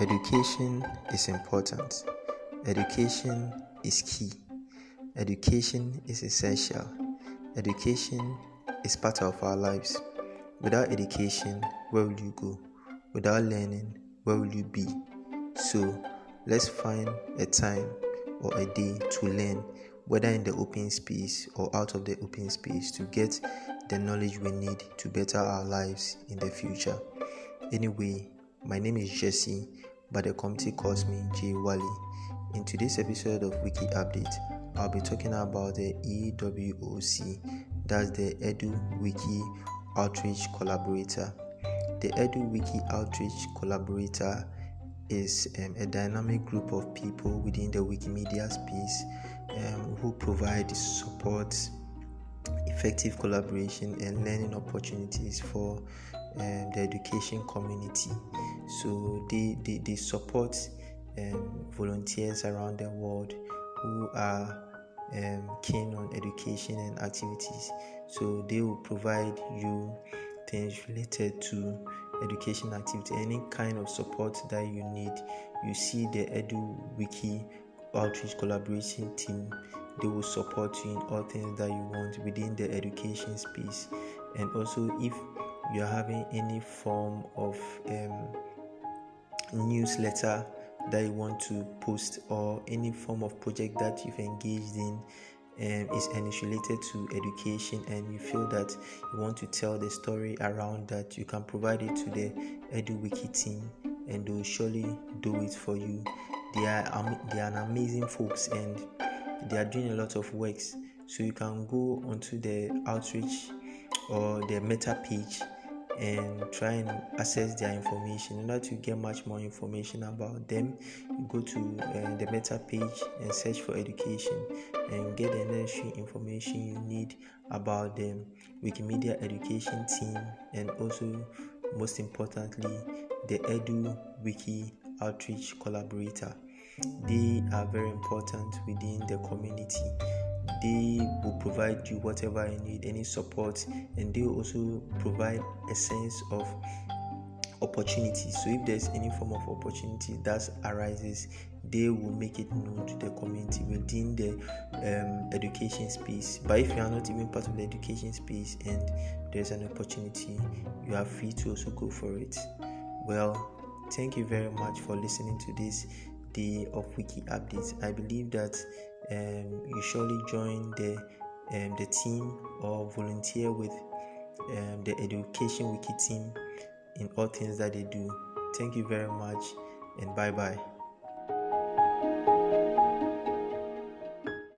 Education is important. Education is key. Education is essential. Education is part of our lives. Without education, where will you go? Without learning, where will you be? So, let's find a time or a day to learn, whether in the open space or out of the open space, to get the knowledge we need to better our lives in the future. Anyway, my name is Jesse, but the committee calls me J Wally. In today's episode of Wiki Update, I'll be talking about the EWOC, that's the Edu Wiki Outreach Collaborator. The Edu Wiki Outreach Collaborator is um, a dynamic group of people within the Wikimedia space um, who provide support, effective collaboration, and learning opportunities for um, the education community. So they, they, they support um, volunteers around the world who are um, keen on education and activities. So they will provide you things related to education activity, any kind of support that you need. You see the Edu Wiki outreach collaboration team they will support you in all things that you want within the education space. And also if you are having any form of um, newsletter that you want to post or any form of project that you've engaged in um, is related to education and you feel that you want to tell the story around that you can provide it to the eduwiki team and they will surely do it for you. They are um, they are amazing folks and they are doing a lot of works so you can go onto the outreach or the meta page and try and access their information. In order to get much more information about them, go to uh, the meta page and search for education and get the necessary information you need about them. Wikimedia education team and also most importantly the Edu Wiki outreach collaborator. They are very important within the community. They will provide you whatever you need any support and they also provide a sense of opportunity. So if there's any form of opportunity that arises they will make it known to the community within the um, education space. But if you are not even part of the education space and there's an opportunity you are free to also go for it. Well thank you very much for listening to this day of wiki updates i believe that um, you surely join the um, the team or volunteer with um, the education wiki team in all things that they do. Thank you very much and bye bye